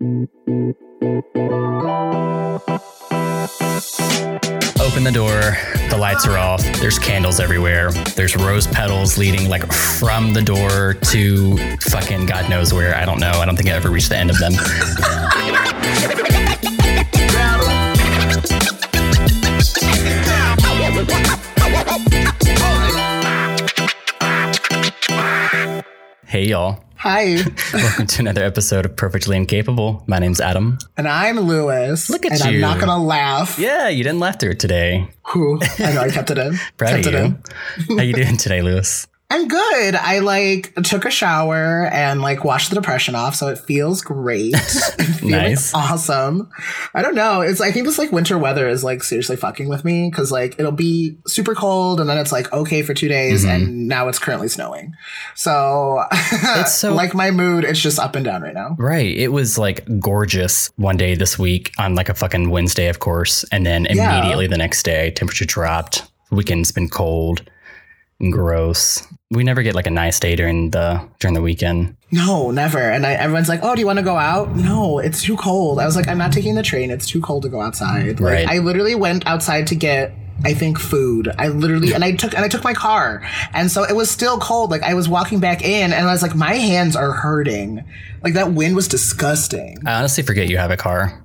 Open the door, the lights are off, there's candles everywhere, there's rose petals leading like from the door to fucking God knows where. I don't know. I don't think I ever reached the end of them. Hey, y'all. Hi, Welcome to another episode of Perfectly Incapable. My name's Adam. and I'm Lewis. Look at and you. I'm not gonna laugh. Yeah, you didn't laugh through it today. Whew. I know I kept it in. Proud kept of you. in. How you doing today, Lewis? I'm good. I like took a shower and like washed the depression off, so it feels great. Feeling Nice. awesome. I don't know. It's I think this like winter weather is like seriously fucking with me because like it'll be super cold and then it's like okay for two days mm-hmm. and now it's currently snowing. So It's so- like my mood, it's just up and down right now. Right. It was like gorgeous one day this week on like a fucking Wednesday, of course. And then Yeah. immediately the next day, temperature dropped. Weekend's been cold gross. We never get like a nice day during the during the weekend. No, never. And I, everyone's like, "Oh, do you want to go out?" No, it's too cold. I was like, "I'm not taking the train. It's too cold to go outside." Like, Right. I literally went outside to get, I think, food. I literally and I took and I took my car, and so it was still cold. Like I was walking back in, and I was like, "My hands are hurting." Like that wind was disgusting. I honestly forget you have a car.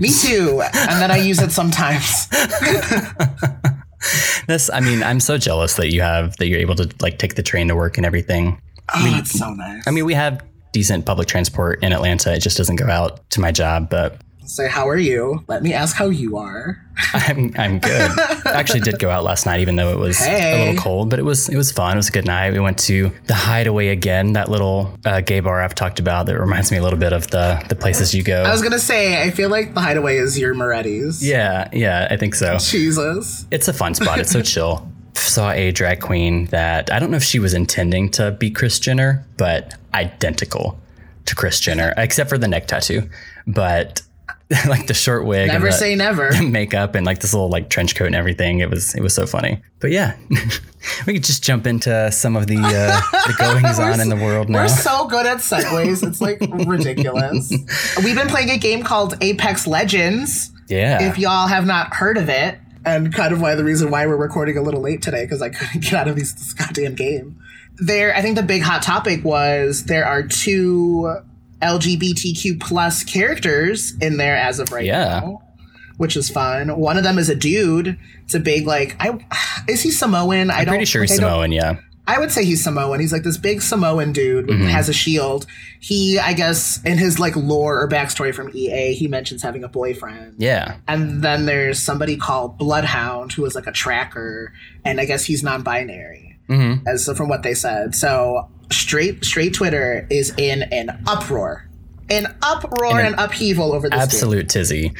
Me too. and then I use it sometimes. This I mean, I'm so jealous that you have that you're able to like take the train to work and everything. Oh, it's so nice. I mean, we have decent public transport in Atlanta. It just doesn't go out to my job, but Say, how are you? Let me ask how you are. I'm I'm good. I actually did go out last night, even though it was a little cold, but it was it was fun. It was a good night. We went to the Hideaway again, that little uh, gay bar I've talked about that reminds me a little bit of the the places you go. I was gonna say, I feel like the Hideaway is your Moretti's. yeah, yeah, I think so. Jesus. It's a fun spot. It's so chill. Saw a drag queen that I don't know if she was intending to be Kris Jenner, but identical to Kris Jenner, except for the neck tattoo. But like the short wig, Never say never. makeup and like this little like trench coat and everything. It was it was so funny. But yeah, we could just jump into some of the uh, the goings on in the world now. We're so good at segues. It's like ridiculous. We've been playing a game called Apex Legends. Yeah, If y'all have not heard of it, and kind of why the reason why we're recording a little late today because I couldn't get out of these, this goddamn game. There, I think the big hot topic was there are two LGBTQ plus characters in there as of right Yeah. now, which is fun. One of them is a dude. It's a big like I is he Samoan? I I'm don't pretty sure he's I Samoan. Yeah, I would say he's Samoan. He's like this big Samoan dude with has a shield. He, I guess, in his like lore or backstory from EA, he mentions having a boyfriend. yeah. And then there's somebody called Bloodhound who is like a tracker, and I guess he's non-binary, Mhm. as from what they said. So straight straight Twitter is in an uproar, an uproar In an and upheaval over this. game. absolute tizzy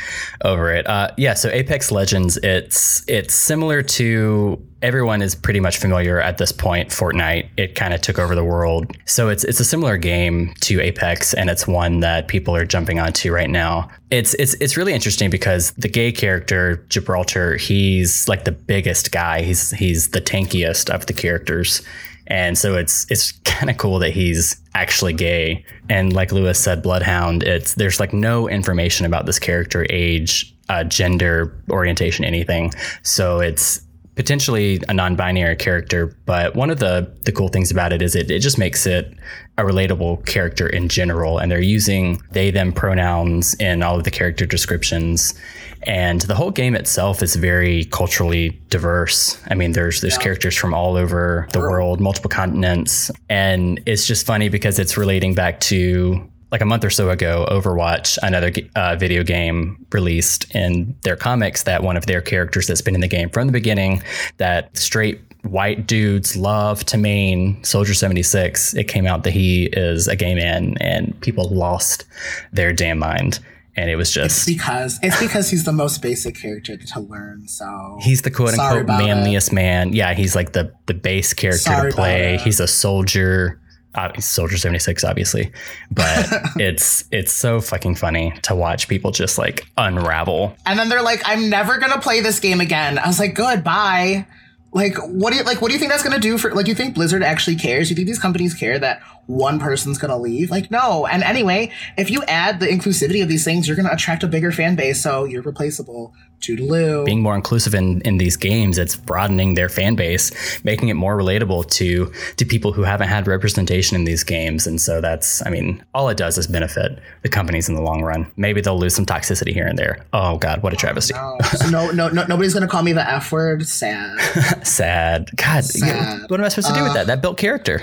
over it. Uh, yeah, so Apex Legends, it's it's similar to everyone is pretty much familiar at this point. Fortnite, it kind of took over the world, so it's it's a similar game to Apex, and it's one that people are jumping onto right now. It's it's it's really interesting because the gay character Gibraltar, he's like the biggest guy. He's he's the tankiest of the characters. And so it's it's kind of cool that he's actually gay. And like Lewis said, Bloodhound, it's there's like no information about this character, age, uh, gender, orientation, anything. So it's potentially a non-binary character. But one of the the cool things about it is it it just makes it a relatable character in general. And they're using they them pronouns in all of the character descriptions. And the whole game itself is very culturally diverse. I mean, there's there's characters from all over the world, multiple continents, and it's just funny because it's relating back to like a month or so ago, Overwatch, another uh, video game released in their comics that one of their characters that's been in the game from the beginning, that straight white dudes love to main Soldier 76. It came out that he is a gay man, and people lost their damn mind. And it was just because it's because he's the most basic character to learn. So He's the quote unquote manliest man. Yeah, he's like the the base character Sorry to play. He's a soldier. Uh, soldier 76 obviously but it's it's so fucking funny to watch people just like unravel And then they're like, I'm never gonna play this game again. I was like, goodbye. Like, what do you like? What do you think that's gonna do for? Like, you think Blizzard actually cares? You think these companies care that one person's gonna leave. Like, no. And anyway, if you add the inclusivity of these things, you're gonna attract a bigger fan base, so you're replaceable. Toodaloo. being more inclusive in, in these games it's broadening their fan base making it more relatable to to people who haven't had representation in these games and so that's i mean all it does is benefit the companies in the long run maybe they'll lose some toxicity here and there oh god what a travesty no. So no, no, no, nobody's gonna call me the F word. Sad. sad god Sad. what am i supposed to do with that uh, that built character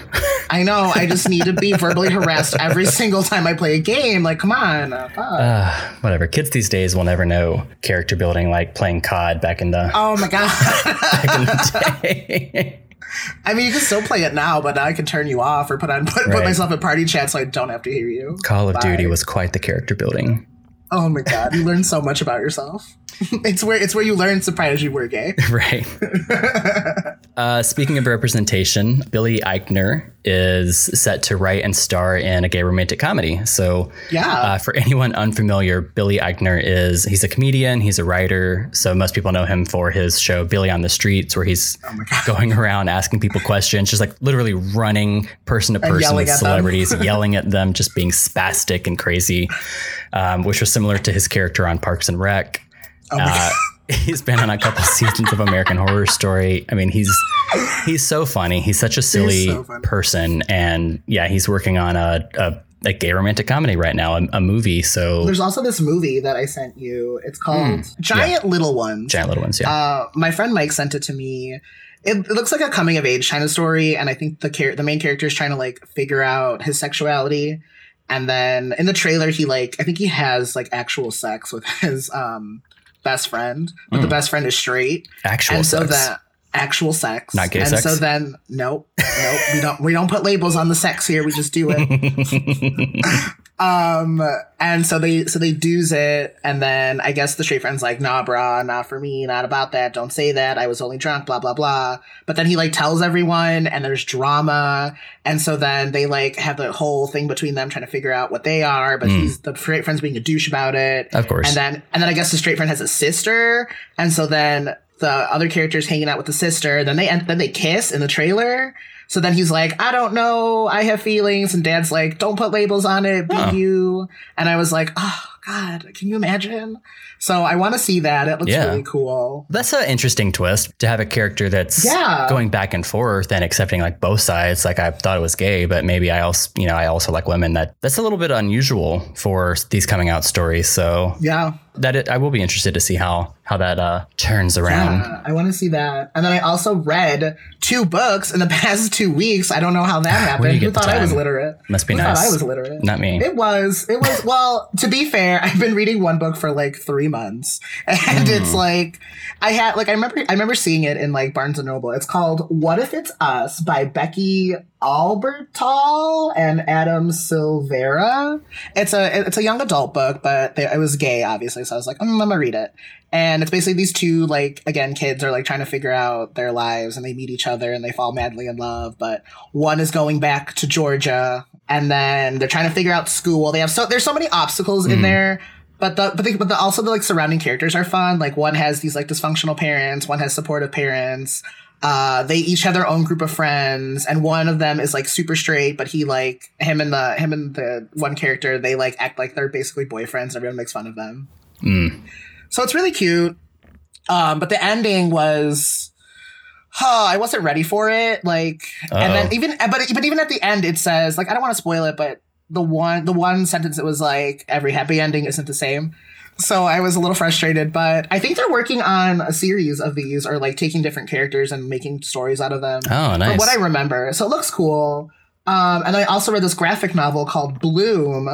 I know. I just need to be verbally harassed every single time I play a game. Like, come on. uh, uh, whatever kids these days will never know character building like playing cod back in the oh my god. back in the day I mean, you can still play it now, but I can turn you off or put on put, put myself in party chat so I don't have to hear you. call of Bye. duty was quite the character building Oh my god, you learn so much about yourself. it's where it's where you learn surprise you were gay. right. uh, speaking of representation, Billy Eichner is set to write and star in a gay romantic comedy. So, Yeah. uh, for anyone unfamiliar, Billy Eichner is he's a comedian, he's a writer. So most people know him for his show Billy on the Streets, where he's Oh going around asking people questions, just like literally running person to person with celebrities, yelling at them, just being spastic and crazy, um, which was similar to his character on Parks and Rec. Oh Uh, he's been on a couple seasons of American Horror Story. I mean, he's he's so funny. He's such a silly so person, and yeah, he's working on a, a, a gay romantic comedy right now, a, a movie. So There's also this movie that I sent you. It's called Giant Little Ones. giant little ones, yeah. Uh, my friend Mike sent it to me. It, it looks like a coming of age kind of story, and I think the char- the main character is trying to like figure out his sexuality. And then in the trailer, he like I think he has like actual sex with his um best friend, but the Mm. best friend is straight, Actual and so that actual sex, Not gay and sex? so then nope, nope, we don't we don't put labels on the sex here. We just do it. Um, and so they so they do's it, and then I guess the straight friend's like, nah, brah, not for me, not about that. Don't say that. I was only drunk, blah blah blah. But then he like tells everyone, and there's drama, and so then they like have the whole thing between them trying to figure out what they are. But Mm. he's the straight friend's being a douche about it, of course. and then and then I guess the straight friend has a sister, and so then the other character's hanging out with the sister. Then they and then they kiss in the trailer. So then he's like, I don't know, I have feelings, and Dad's like, don't put labels on it, be Huh. you. And I was like, oh God, can you imagine? So I want to see that. It looks Yeah. really cool. That's an interesting twist to have a character that's Yeah. going back and forth and accepting like both sides. Like I thought it was gay, but maybe I also, you know, I also like women. That that's a little bit unusual for these coming out stories. So Yeah, that it, I will be interested to see how how that uh, turns around. yeah, I want to see that. And then I also read two books in the past two weeks. I don't know how that happened. you Who thought I was literate? Must be Who nice. thought I was literate? Not me. It was. It was. Well, to be fair, I've been reading one book for like three months, and it's Hmm. like I had like I remember I remember seeing it in like Barnes and Noble. It's called "What If It's Us" by Becky Albertalli and Adam Silvera. It's a it's a young adult book, but they, it was gay, obviously. So I was like, mm, I'm gonna read it. And it's basically these two like again kids are like trying to figure out their lives, and they meet each other and they fall madly in love. But one is going back to Georgia, and then they're trying to figure out school. They have so there's so many obstacles in Mhm. there. But the but the, but the, also the like surrounding characters are fun. Like one has these like dysfunctional parents, one has supportive parents. Uh, they each have their own group of friends, and one of them is like super straight, but he like him and the him and the one character they like act like they're basically boyfriends. And everyone makes fun of them. Mm. So it's really cute. Um, but the ending was, huh, I wasn't ready for it. Like, and then even, but but even at the end, it says like I don't want to spoil it, but the one the one sentence it was like every happy ending isn't the same. So I was a little frustrated, but I think they're working on a series of these, or like taking different characters and making stories out of them. Oh, From nice. what I remember, so it looks cool. Um, and I also read this graphic novel called Bloom.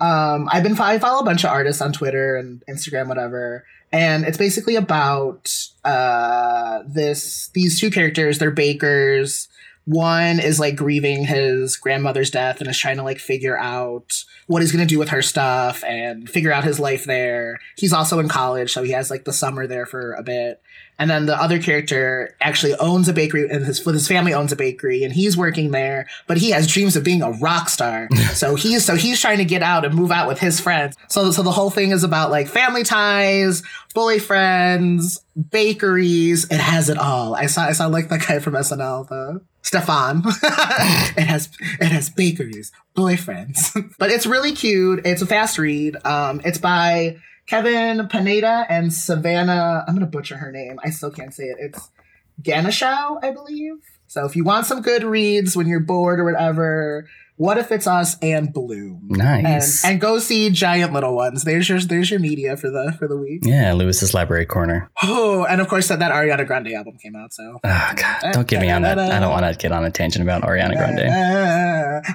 Um, I've been I follow a bunch of artists on Twitter and Instagram, whatever, and it's basically about uh this these two characters. They're bakers. One is like grieving his grandmother's death and is trying to like figure out what he's gonna do with her stuff and figure out his life there. He's also in college, so he has like the summer there for a bit. And then the other character actually owns a bakery, and his his family owns a bakery, and he's working there. But he has dreams of being a rock star, so he's so he's trying to get out and move out with his friends. So so the whole thing is about like family ties, bully friends, bakeries. It has it all. I saw I saw like that guy from SNL, the Stefan. it has it has bakeries, boyfriends, but it's really cute. It's a fast read. Um, it's by Kevin Panetta and Savannah. I'm gonna butcher her name. I still can't say it. It's Ganeshow, I believe. So if you want some good reads when you're bored or whatever, what if it's us and Bloom? Nice. And, and go see Giant Little Ones. There's your there's your media for the for the week. yeah, Lewis's Library Corner. Oh, and of course that, that Ariana Grande album came out. So Oh God, don't get me on that. I don't want to get on a tangent about Ariana Grande.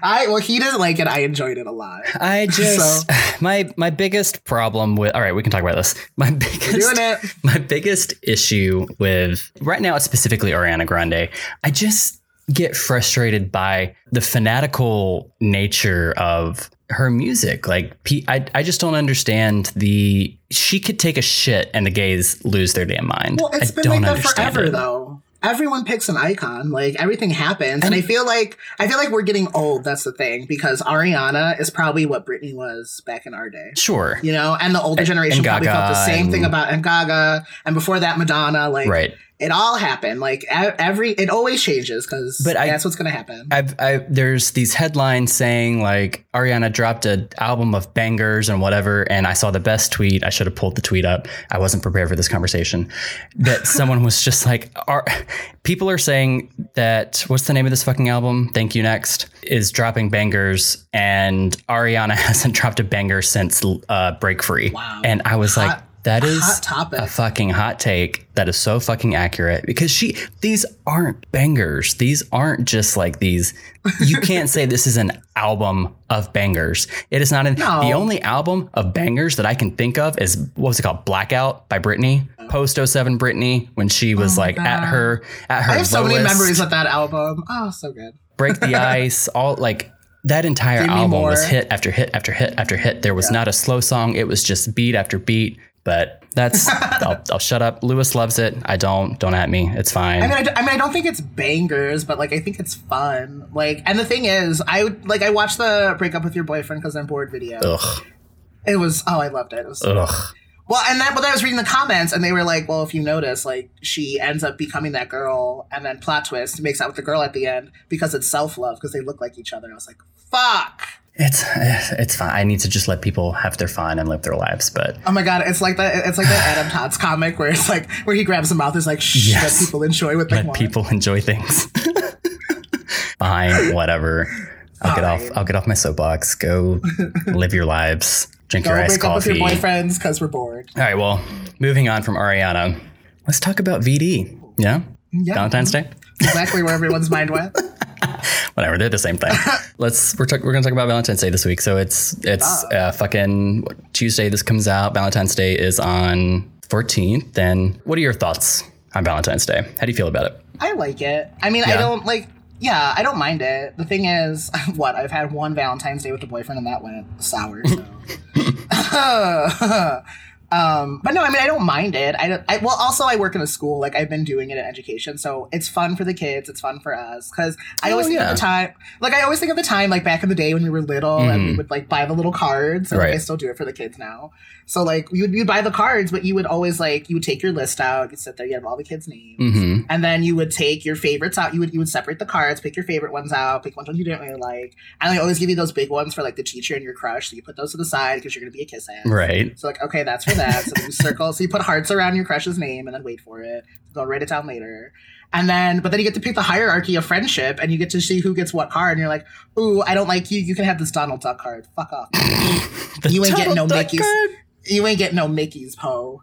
I well he doesn't like it. I enjoyed it a lot. I just my my biggest problem with all right, we can talk about this. My biggest doing it. my biggest issue with right now it's specifically Ariana Grande. I just get frustrated by the fanatical nature of her music. Like I I just don't understand the she could take a shit and the gays lose their damn mind. Well, it's I been don't like that forever it. though. Everyone picks an icon. Like everything happens, and I feel like I feel like we're getting old. That's the thing because Ariana is probably what Britney was back in our day. Sure. You know, and the older generation and probably felt the same thing about and Gaga, and before that Madonna. Like Right. It all happened. Like every it always changes because But I- that's what's going to happen. I've, I there's these headlines saying like Ariana dropped an album of bangers and whatever, and I saw the best tweet. I should have pulled the tweet up. I wasn't prepared for this conversation. That someone was just like, are, people are saying that what's the name of this fucking album? Thank you next is dropping bangers, and Ariana hasn't dropped a banger since uh, Break Free. Wow. And I was like, Hot- that is topic. a fucking hot take that is so fucking accurate because she these aren't bangers. These aren't just like these you can't say this is an album of bangers. It is not an, No. the only album of bangers that i can think of is what was it called? Blackout by britney post 07 britney when she oh was like at her at her I have so many memories of that album. Oh, so good. break the ice all like that entire album was hit after hit after hit after hit. There was not a slow song. It was just beat after beat but that's I'll, I'll shut up lewis loves it i don't don't at me it's fine I mean, I, d- I mean, I don't think it's bangers, but like, I think it's fun. Like, and the thing is, I would like, I watched the break up with your boyfriend because I'm bored video. ugh It was, oh, I loved it. It was ugh well, and then, but I was reading the comments, and they were like, well, if you notice, like, she ends up becoming that girl, and then plot twist makes out with the girl at the end because it's self love because they look like each other. I was like, fuck. It's it's fine i need to just let people have their fun and live their lives but Oh my god, it's like that. It's like that Adam Todd's comic where it's like where he grabs the mouth. Is like, shh, Yes. let people enjoy what they let want. people enjoy things fine whatever i'll get off i'll get off my soapbox go live your lives drink Go your iced break up with your boyfriends because we're bored. all right well moving on from ariana let's talk about vd yeah Yeah. valentine's day exactly where everyone's mind went. whatever they're the same thing let's we're, talk, we're gonna talk about valentine's day this week so it's it's uh, fucking tuesday this comes out valentine's day is on 14th then what are your thoughts on valentine's day how do you feel about it I like it. I mean, I don't like. Yeah, I don't mind it. The thing is, what I've had one Valentine's Day with a boyfriend, and that went sour. So. um, but no, I mean, I don't mind it. I, don't, I well, also I work in a school. Like I've been doing it in education, so it's fun for the kids. It's fun for us because I Oh, always think yeah. of the time. Like I always think of the time, like back in the day when we were little, and we Mhm. would like buy the little cards. And, like, I still do it for the kids now. So like you would you'd buy the cards, but you would always like you would take your list out. You'd sit there, you have all the kids' names mm-hmm. and then you would take your favorites out. You would you would separate the cards, pick your favorite ones out, pick ones that you didn't really like, and they always give you those big ones for like the teacher and your crush. So you put those to the side because you're gonna be a kiss ass. right So like okay, that's for that. So you circle. So you put hearts around your crush's name and then wait for it. Go write it down later. And then, but then you get to pick the hierarchy of friendship, and you get to see who gets what card. And you're like, "Ooh, I don't like you. You can have this Donald Duck card. Fuck off. You ain't getting no Duck Mickey's. card? you ain't getting no Mickey's Poe.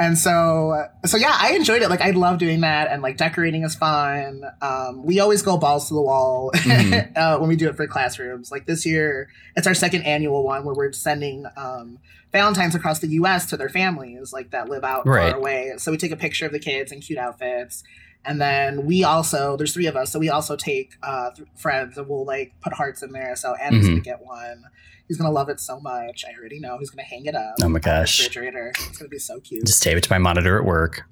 And so, so yeah, I enjoyed it. Like, I love doing that, and like decorating is fun. Um, we always go balls to the wall Mhm. uh, when we do it for classrooms. Like this year, it's our second annual one where we're sending um, Valentines across the U.S. to their families, like that live out Right. far away. So we take a picture of the kids in cute outfits. And then we also, there's three of us, so we also take uh, th- friends and we'll like put hearts in there. So Adam's Mhm. gonna get one. He's gonna love it so much. I already know. He's gonna hang it up. Oh my gosh. refrigerator. It's gonna be so cute. Just tape it to my monitor at work.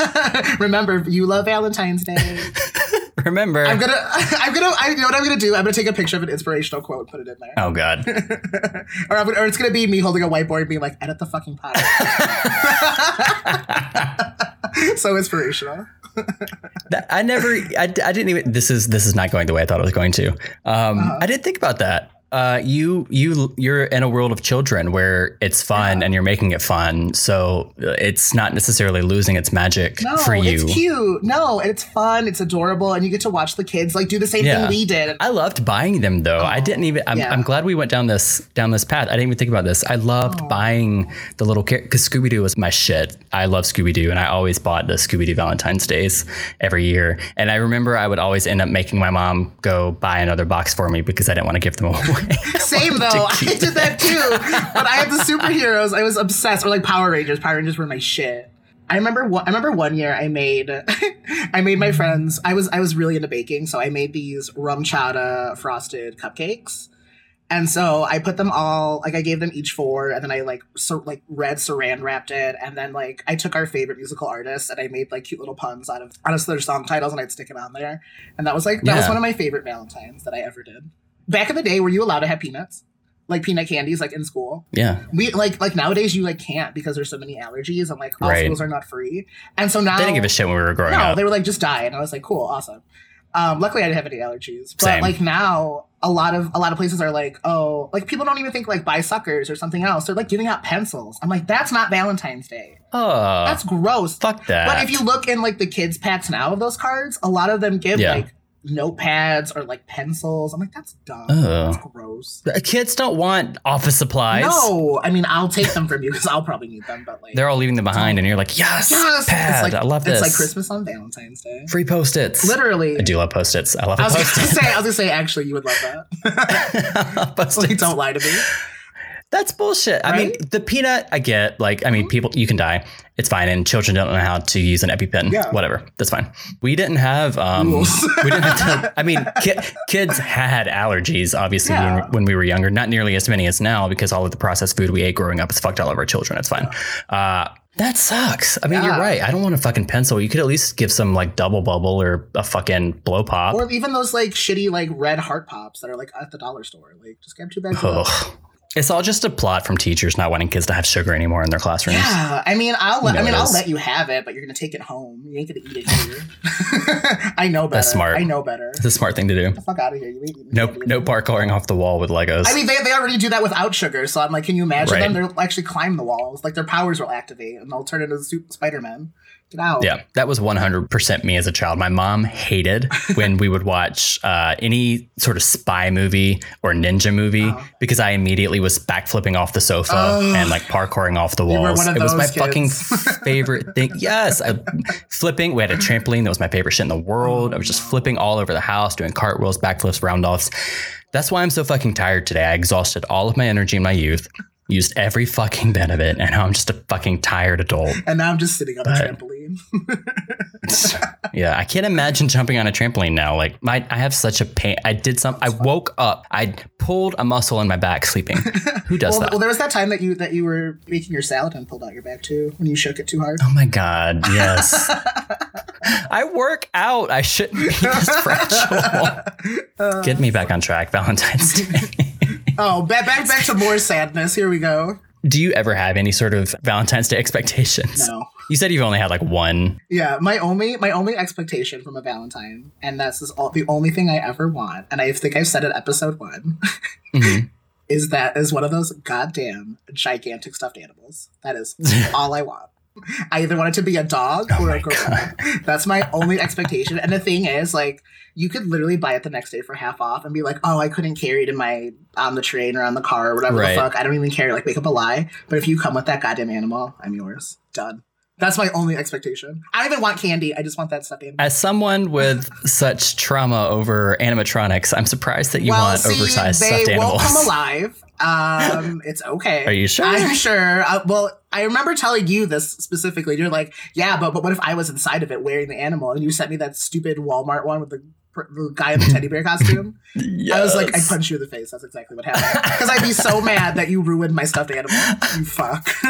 Remember, you love Valentine's Day. Remember. I'm gonna, I'm gonna, I you know what I'm gonna do. I'm gonna take a picture of an inspirational quote, and put it in there, oh God. or, I'm or it's gonna be me holding a whiteboard, and being like, "Edit the fucking podcast." so inspirational. That- I never, I, I didn't even. This is this is not going the way I thought it was going to. Um, Uh-huh. I didn't think about that. Uh, you you you're in a world of children where it's fun and you're making it fun, so uh, it's not necessarily losing its magic No, for you. it's cute. No, it's fun. It's adorable, and you get to watch the kids like do the same Yeah. thing we did. I loved buying them though. I didn't even. I'm, yeah. I'm glad we went down this down this path. I didn't even think about this. I loved buying the little because Scooby Doo was my shit. I love Scooby Doo, and I always bought the Scooby Doo Valentine's Days every year. And I remember I would always end up making my mom go buy another box for me because I didn't want to give them away. Same though. I did that too. But I had the superheroes. I was obsessed. Or like Power Rangers. Power Rangers were my shit. I remember one, I remember one year I made I made my friends I was I was really into baking so I made these RumChata frosted cupcakes and so I put them all like I gave them each four and then I like so like red saran wrapped it and then like I took our favorite musical artists and I made like cute little puns out of out of their song titles and I'd stick it on there and that was like that was one of my favorite Valentines that I ever did. Back in the day, were you allowed to have peanuts? Like peanut candies, like in school? yeah, We like like nowadays you like can't because there's so many allergies and like all Right. schools are not free. And so now they didn't give a shit when we were growing no, up. they were like just die, and I was like, cool, awesome. Um, luckily, I didn't have any allergies, but Same. like now, a lot of a lot of places are like, oh, like people don't even think like buy suckers or something else. They're like giving out pencils. I'm like, that's not Valentine's Day. oh, That's gross. fuck that. But if you look in like the kids' packs now of those cards, a lot of them give Yeah. like notepads or like pencils. I'm like, that's dumb. That's gross. Uh, kids don't want office supplies. No, I mean I'll take them from you because I'll probably need them. But like, They're all leaving them behind, and you're like, yes, yes, pad. like I love this. It's like Christmas on Valentine's Day. Free post-its. Literally, I do love post-its. I love I was gonna post-its. say, I was gonna say, actually, you would love that. Please don't lie to me. That's bullshit. I mean, Mm-hmm. the peanut, I get. Like, I mean, people, you can die. It's fine, and children don't know how to use an EpiPen. Yeah. Whatever, that's fine. We didn't have. Um, we didn't have. To, I mean, ki- kids had allergies, obviously, Yeah. when, when we were younger. Not nearly as many as now, because all of the processed food we ate growing up has fucked all of our children. It's fine. Uh, that sucks. I mean, you're right. I don't want a fucking pencil. You could at least give some like double bubble or a fucking blow pop. Or even those like shitty like red heart pops that are like at the dollar store. Like, just grab two bags. of those. Ugh. It's all just a plot from teachers not wanting kids to have sugar anymore in their classrooms. Yeah, I mean, I'll let, You know I mean, I'll let you have it, but you're gonna take it home. You ain't gonna eat it here. I know better. That's smart. I know better. It's a smart thing to do. the fuck out of here. You ain't eating No, candy no parkouring off the wall with Legos. I mean, they, they already do that without sugar, so I'm like, can you imagine Right. them? They'll actually climb the walls. Like their powers will activate, and they'll turn into Spider-Man. Get out. yeah, that was 100% me as a child. My mom hated when we would watch uh, any sort of spy movie or ninja movie Oh. because I immediately was backflipping off the sofa Oh. and like parkouring off the walls. It was my those fucking favorite thing. Yes, I, flipping. We had a trampoline that was my favorite shit in the world. I was just flipping all over the house, doing cartwheels, backflips, round offs. That's why I'm so fucking tired today. I exhausted all of my energy in my youth, used every fucking bit of it, and now I'm just a fucking tired adult. And now I'm just sitting on a trampoline. yeah, I can't imagine jumping on a trampoline now. Like my, I have such a pain. I did some. I woke up. I pulled a muscle in my back sleeping. Who does well, that? well, there was that time that you that you were making your salad and pulled out your back too when you shook it too hard. Oh my god, yes. I work out. I shouldn't be this fragile. Get me back on track, Valentine's Day. Oh, back back back to more sadness. Here we go. Do you ever have any sort of Valentine's Day expectations? No. You said you've only had like one. Yeah, my only my only expectation from a Valentine, and that's is all, the only thing I ever want, and I think I've said it episode one, Mhm. is that is one of those goddamn gigantic stuffed animals. That is all I want. I either want it to be a dog or Oh my a gorilla. That's my only expectation. And the thing is, like, you could literally buy it the next day for half off and be like, "Oh, I couldn't carry it in my on the train or on the car or whatever Right. the fuck. I don't even care." Like, make up a lie. But if you come with that goddamn animal, I'm yours. Done. That's my only expectation. I don't even want candy. I just want that stuffed animal. As someone with such trauma over animatronics, I'm surprised that you well, want see, oversized they stuffed won't animals. come alive. Um, it's okay. Are you sure? I'm sure. Uh, well, I remember telling you this specifically. You're like, yeah, but but what if I was inside of it wearing the animal, and you sent me that stupid Walmart one with the the guy in the teddy bear costume? I was like, I'd punch you in the face. That's exactly what happened. Because I'd be so mad that you ruined my stuffed animal. You fuck.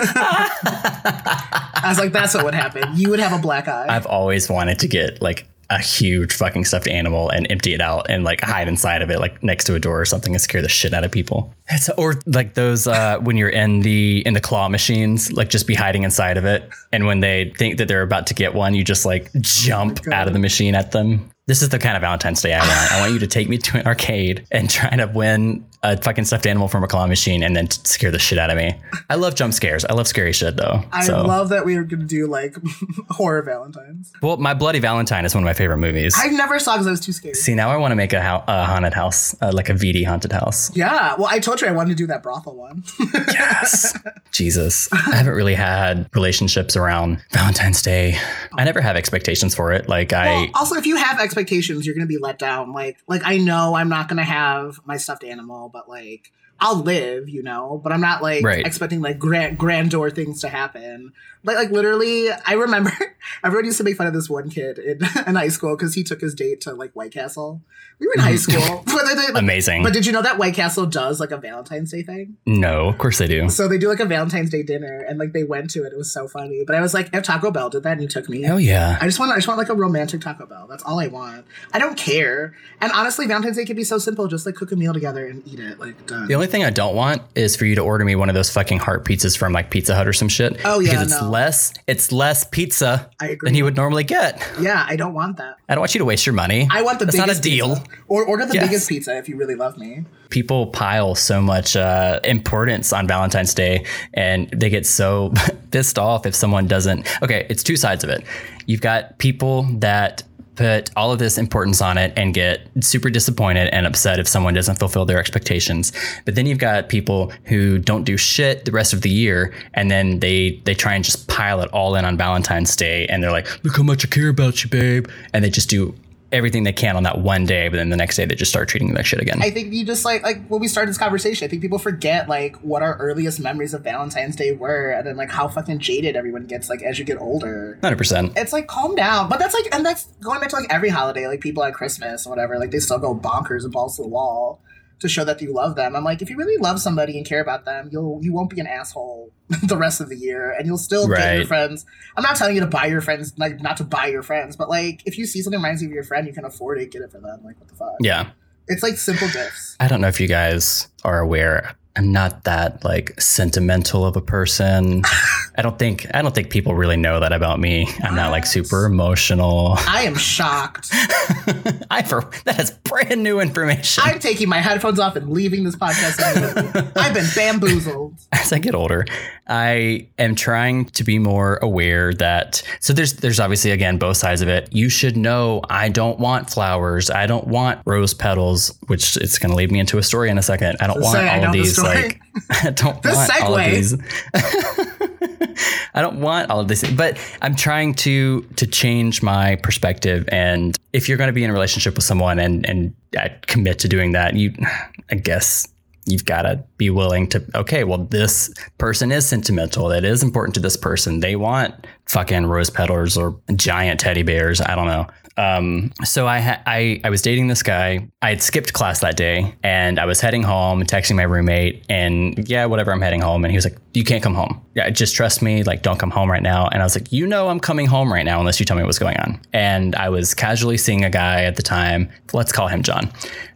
I was like, that's what would happen. You would have a black eye. I've always wanted to get like a huge fucking stuffed animal and empty it out and like hide inside of it, like next to a door or something, and scare the shit out of people. It's, or like those uh, when you're in the in the claw machines, like just be hiding inside of it, and when they think that they're about to get one, you just like jump out of the machine at them. This is the kind of Valentine's Day I want. I want you to take me to an arcade and try to win a fucking stuffed animal from a claw machine and then t- scare the shit out of me. I love jump scares. I love scary shit though. I so. love that we are going to do like horror Valentines. well, My Bloody Valentine is one of my favorite movies. I never saw because I was too scared. See, now I want to make a, hou- a haunted house, uh, like a VD haunted house. Yeah, well, I told you I wanted to do that brothel one. Yes. Jesus. I haven't really had relationships around Valentine's Day. I never have expectations for it. Like, I. Well, also, if you have expectations, you're going to be let down. Like, like I know I'm not going to have my stuffed animal, but like I'll live, you know. But I'm not like Right. expecting like grand grandeur things to happen. Like, like literally, I remember everyone used to make fun of this one kid in, in high school because he took his date to like White Castle. We were in high mm-hmm. school, but, they- they- Amazing. but did you know that White Castle does like a Valentine's Day thing? no, of course they do. So they do like a Valentine's Day dinner, and like they went to it. It was so funny. But I was like, if Taco Bell did that, and you took me, oh yeah. I just want I just want like a romantic Taco Bell. That's all I want. I don't care. And honestly, Valentine's Day can be so simple. Just like cook a meal together and eat it. Like done. The only thing I don't want is for you to order me one of those fucking heart pizzas from like Pizza Hut or some shit. Oh, yeah, because it's no. less it's less pizza than you would normally get. yeah, I don't want that. I don't want you to waste your money. I want the That's biggest not a deal. pizza. Or order the Yes. biggest pizza if you really love me. People pile so much uh, importance on Valentine's Day, and they get so pissed off if someone doesn't. Okay, it's two sides of it. You've got people that put all of this importance on it and get super disappointed and upset if someone doesn't fulfill their expectations. But then you've got people who don't do shit the rest of the year and then they they try and just pile it all in on Valentine's Day and they're like, "Look how much I care about you, babe." And they just do everything they can on that one day, but then the next day they just start treating like shit again. I think you just like like when we started this conversation, I think people forget like what our earliest memories of Valentine's Day were, and then like how fucking jaded everyone gets like as you get older. 100%. It's like calm down, but that's like, and that's going back to like every holiday, like people at Christmas or whatever, like they still go bonkers and balls to the wall to show that you love them. I'm like, if you really love somebody and care about them, you'll you won't be an asshole the rest of the year, and you'll still get your friends. I'm not telling you to buy your friends, like not to buy your friends, but like if you see something reminds you of your friend, you can afford it, get it for them. Like what the fuck? Yeah. It's like simple gifts. I don't know if you guys are aware. I'm not that like sentimental of a person. I don't think I don't think people really know that about me. I'm not like super emotional. I am shocked. I for that is brand new information. I'm taking my headphones off and leaving this podcast. I've been bamboozled. as I get older, I am trying to be more aware that so there's there's obviously again both sides of it. You should know I don't want flowers. I don't want rose petals, which it's going to lead me into a story in a second. I don't want Say I all of the these. Like I don't The want all of these. I don't want all of this, but I'm trying to to change my perspective. And if you're going to be in a relationship with someone and and uh, commit to doing that, you, I guess you've got to be willing to. Okay, well, this person is sentimental. It is important to this person. They want fucking rose petals or giant teddy bears. I don't know. Um, so I, ha- I I was dating this guy. I had skipped class that day, and I was heading home, texting my roommate, and yeah, whatever, I'm heading home. And he was like, "You can't come home. Yeah, just trust me. Like, don't come home right now." And I was like, "You know, I'm coming home right now unless you tell me what's going on." And I was casually seeing a guy at the time. Let's call him John.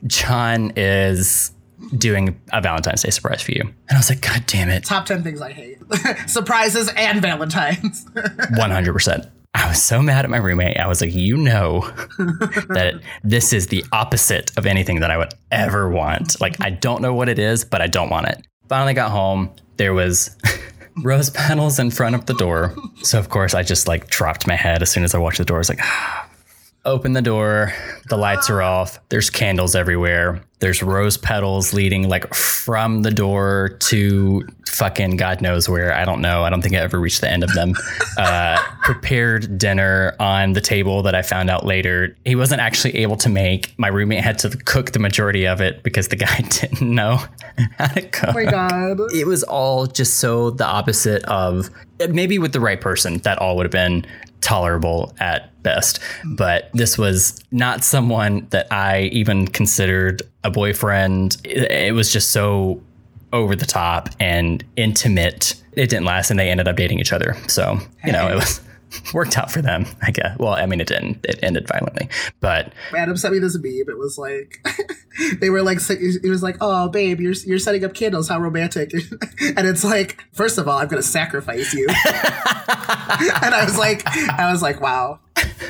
John is doing a Valentine's Day surprise for you, and I was like, "God damn it!" Top 10 things I hate surprises and Valentine's. 100%. I was so mad at my roommate. I was like, you know that this is the opposite of anything that I would ever want. Like, I don't know what it is, but I don't want it. Finally got home. There was rose petals in front of the door. So, of course, I just like dropped my head as soon as I walked through the door. I was like, ah, open the door. The lights are off. There's candles everywhere. There's rose petals leading like from the door to fucking God knows where. I don't know. I don't think I ever reached the end of them. Uh, prepared dinner on the table that I found out later he wasn't actually able to make. My roommate had to cook the majority of it because the guy didn't know how to cook oh my God. it was all just so the opposite of maybe with the right person that all would have been tolerable at best. But this was not someone that i even considered a boyfriend. It, was just so over the top and intimate. It didn't last and they ended up dating each other. So you know it was worked out for them, I guess. Well, I mean, it didn't. It ended violently, but Adam sent me this meme. It was like they were like, it was like, oh babe, you're you're setting up candles. How romantic! and it's like, first of all, I'm gonna sacrifice you. and I was like, I was like, wow.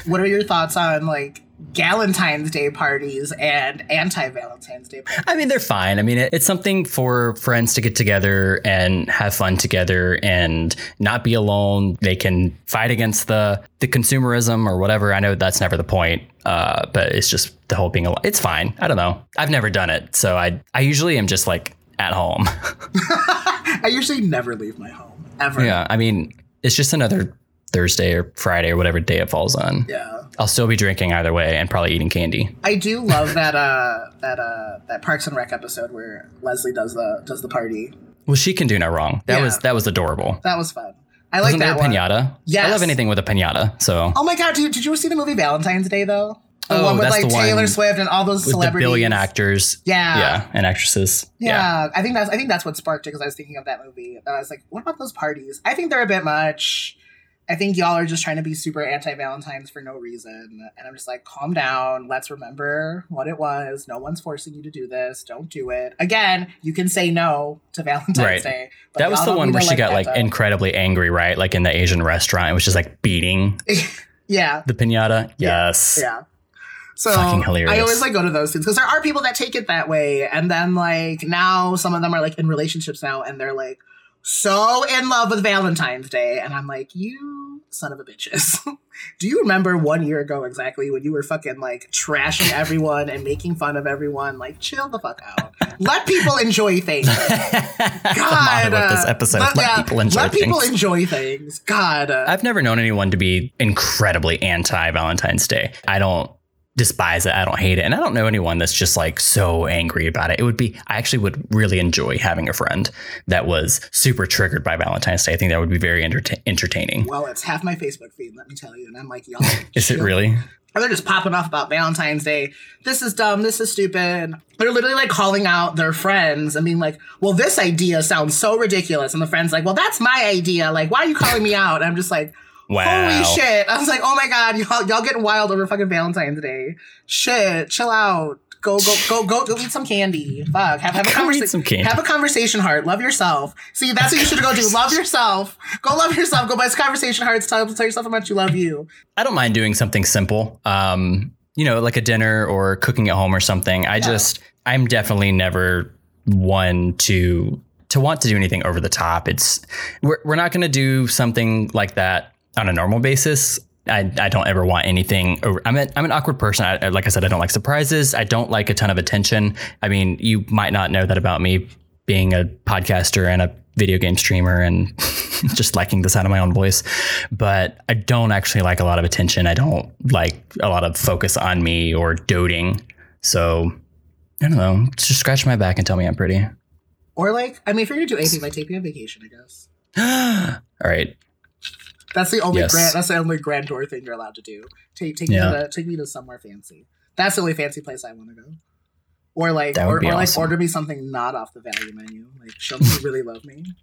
What are your thoughts on like Galentine's Day parties and anti Valentine's Day parties. I mean, they're fine. I mean, it, it's something for friends to get together and have fun together and not be alone. They can fight against the the consumerism or whatever. I know that's never the point, uh, but it's just the whole being alone. It's fine. I don't know. I've never done it, so I I usually am just like at home. I usually never leave my home ever. Yeah, I mean, it's just another Thursday or Friday or whatever day it falls on. Yeah. I'll still be drinking either way and probably eating candy. I do love that uh that uh that Parks and Rec episode where Leslie does the does the party. Well, she can do no wrong. That Yeah. was that was adorable. That was fun. I like Wasn't there a pinata? Yes. I love anything with a pinata. So Oh my god, dude, did you see the movie Valentine's Day though? The Oh, one with like Taylor Swift and all those with the celebrities. billion actors. Yeah. Yeah, and actresses. Yeah, I think that's I think that's what sparked it because I was thinking of that movie. And I was like, what about those parties? I think they're a bit much. I think y'all are just trying to be super anti Valentine's for no reason. And I'm just like, calm down. Let's remember what it was. No one's forcing you to do this. Don't do it. Again, you can say no to Valentine's Right. Day. but That was the one where she got like up. incredibly angry, right? Like in the Asian restaurant, it was just like beating Yeah. the pinata. Yes. Yeah. So Fucking hilarious. I always like go to those things because there are people that take it that way, and then like now some of them are like in relationships now, and they're like so in love with Valentine's Day, and I'm like, you son of a bitches. Do you remember one year ago exactly when you were fucking like trashing everyone and making fun of everyone? Like, chill the fuck out. Let people enjoy things. God, of this uh, episode. Let, yeah, people enjoy let people things. enjoy things. God, uh, I've never known anyone to be incredibly anti Valentine's Day. I don't despise it. I don't hate it. And I don't know anyone that's just like so angry about it. It would be, I actually would really enjoy having a friend that was super triggered by Valentine's Day. I think that would be very enterta- entertaining. well, it's half my Facebook feed, let me tell you. And I'm like, y'all. Is it really? And they're just popping off about Valentine's Day. This is dumb. This is stupid. They're literally like calling out their friends and being like, well, this idea sounds so ridiculous. And the friend's like, well, that's my idea. Like, why are you calling me out? And I'm just like, Wow. holy shit. I was like, oh my God, y'all, y'all getting wild over fucking Valentine's Day. Shit, chill out. Go, go, go, go, go eat some candy. Fuck. Have, have a conversation. Have a conversation heart. Love yourself. See, that's what you should go do. Love yourself. Go love yourself. Go buy some conversation hearts. Tell, tell yourself how much you love you. I don't mind doing something simple. Um, you know, like a dinner or cooking at home or something. I just I'm definitely never one to to want to do anything over the top. It's we're we're not going to do something like that on a normal basis. I, I don't ever want anything. Over, I'm a, I'm an awkward person. I, I- like I said, I don't like surprises. I don't like a ton of attention. I mean, you might not know that about me, being a podcaster and a video game streamer, and just liking the sound of my own voice. But I don't actually like a lot of attention. I don't like a lot of focus on me or doting. So I don't know. Just scratch my back and tell me I'm pretty. Or like, I mean, if you're gonna do anything, like take me on vacation, I guess. All right. That's the only Yes. grand. That's the only grandeur thing you're allowed to do. Take take Yeah. me to take me to somewhere fancy. That's the only fancy place I want to go. Or like, or, or like, order me something not off the value menu. Like, show me you really love me.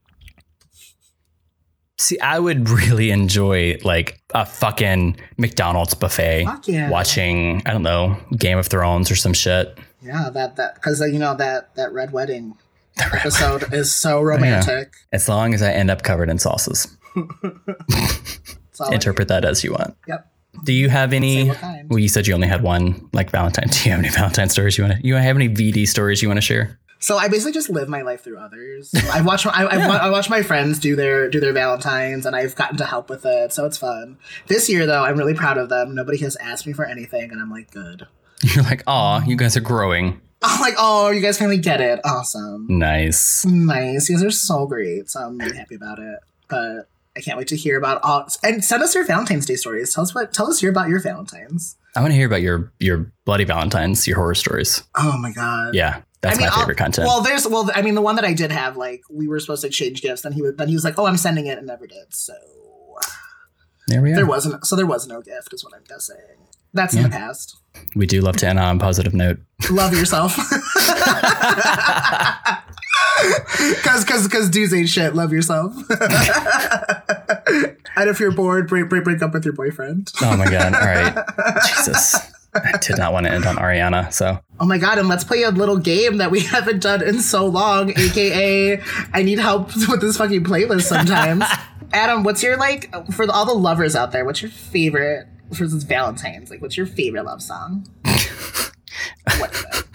See, I would really enjoy like a fucking McDonald's buffet. Fuck yeah. Watching, I don't know, Game of Thrones or some shit. Yeah, that that because uh, you know that that red wedding episode is so oh, romantic. As long as I end up covered in sauces. It's all like- Interpret that as you want. Yep. Do you have any? Well, you said you only had one, like Valentine. Do you have any Valentine stories you want to? You have any VD stories you want to share? So I basically just live my life through others. I watch I, I, wa- I watch my friends do their do their Valentines, and I've gotten to help with it, so it's fun. This year, though, I'm really proud of them. Nobody has asked me for anything, and I'm like, good. You're like, aw, you guys are growing. I'm like, oh, you guys finally get it. Awesome, Nice. nice. You guys are so great. So I'm really happy about it. But I can't wait to hear about all and send us your Valentine's Day stories. Tell us what tell us here about your Valentines. I want to hear about your your bloody Valentines, your horror stories. Oh my god. Yeah, that's I mean, my I'll- favorite content. Well, there's well, I mean, the one that I did have, like, we were supposed to exchange gifts, and he was then he was like, "Oh, I'm sending it," and never did. So there we are. there wasn't, so there was no gift, is what I'm guessing. That's in the past. we do love to end on a positive note. Love yourself, because because because dudes ain't shit. Love yourself. And if you're bored, break break break up with your boyfriend. Oh my god! All right, Jesus. I did not want to end on Ariana, so Oh my god, and let's play a little game that we haven't done in so long, aka I need help with this fucking playlist sometimes. Adam, what's your like for all the lovers out there, what's your favorite for this Valentine's? Like what's your favorite love song? what is it?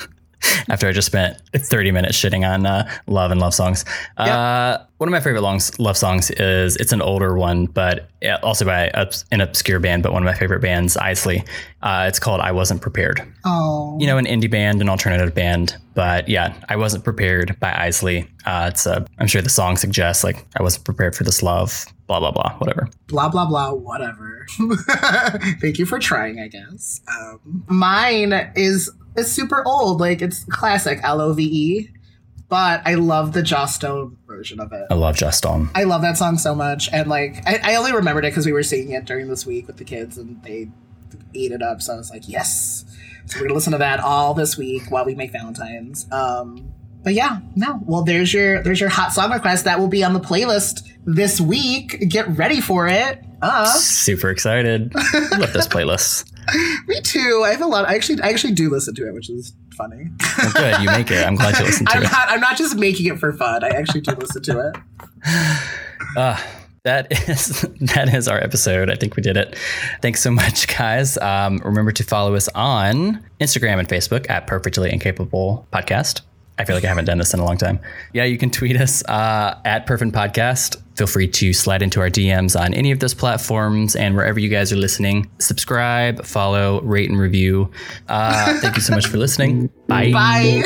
After I just spent 30 minutes shitting on uh, love and love songs. Uh, one of my favorite longs, love songs is it's an older one, but also by an obscure band, but one of my favorite bands, Eisley. Uh, it's called I Wasn't Prepared. Oh. You know, an indie band, an alternative band, but yeah, I Wasn't Prepared by Eisley. Uh, it's a, I'm sure the song suggests like I wasn't prepared for this love, blah, blah, blah, whatever. blah blah blah whatever thank you for trying i guess um, mine is is super old like it's classic l-o-v-e but i love the joss stone version of it I love Just On. i love that song so much and like i, I only remembered it because we were singing it during this week with the kids and they ate it up so i was like yes so we're gonna listen to that all this week while we make valentines um but yeah, no. Well, there's your there's your hot song request that will be on the playlist this week. Get ready for it. Uh, Super excited. I love this playlist. me too. I have a lot. I actually I actually do listen to it, which is funny. Well, good. You make it. I'm glad you listen to I'm it. not I'm not just making it for fun. I actually do listen to it. Uh, that is that is our episode. I think we did it. Thanks so much, guys. Um, remember to follow us on Instagram and Facebook at Perfectly Incapable Podcast. I feel like I haven't done this in a long time. Yeah, you can tweet us uh, at Perfect Podcast feel free to slide into our DMs on any of those platforms and wherever you guys are listening. Subscribe, follow, rate, and review. Uh, thank you so much for listening. Bye. Bye.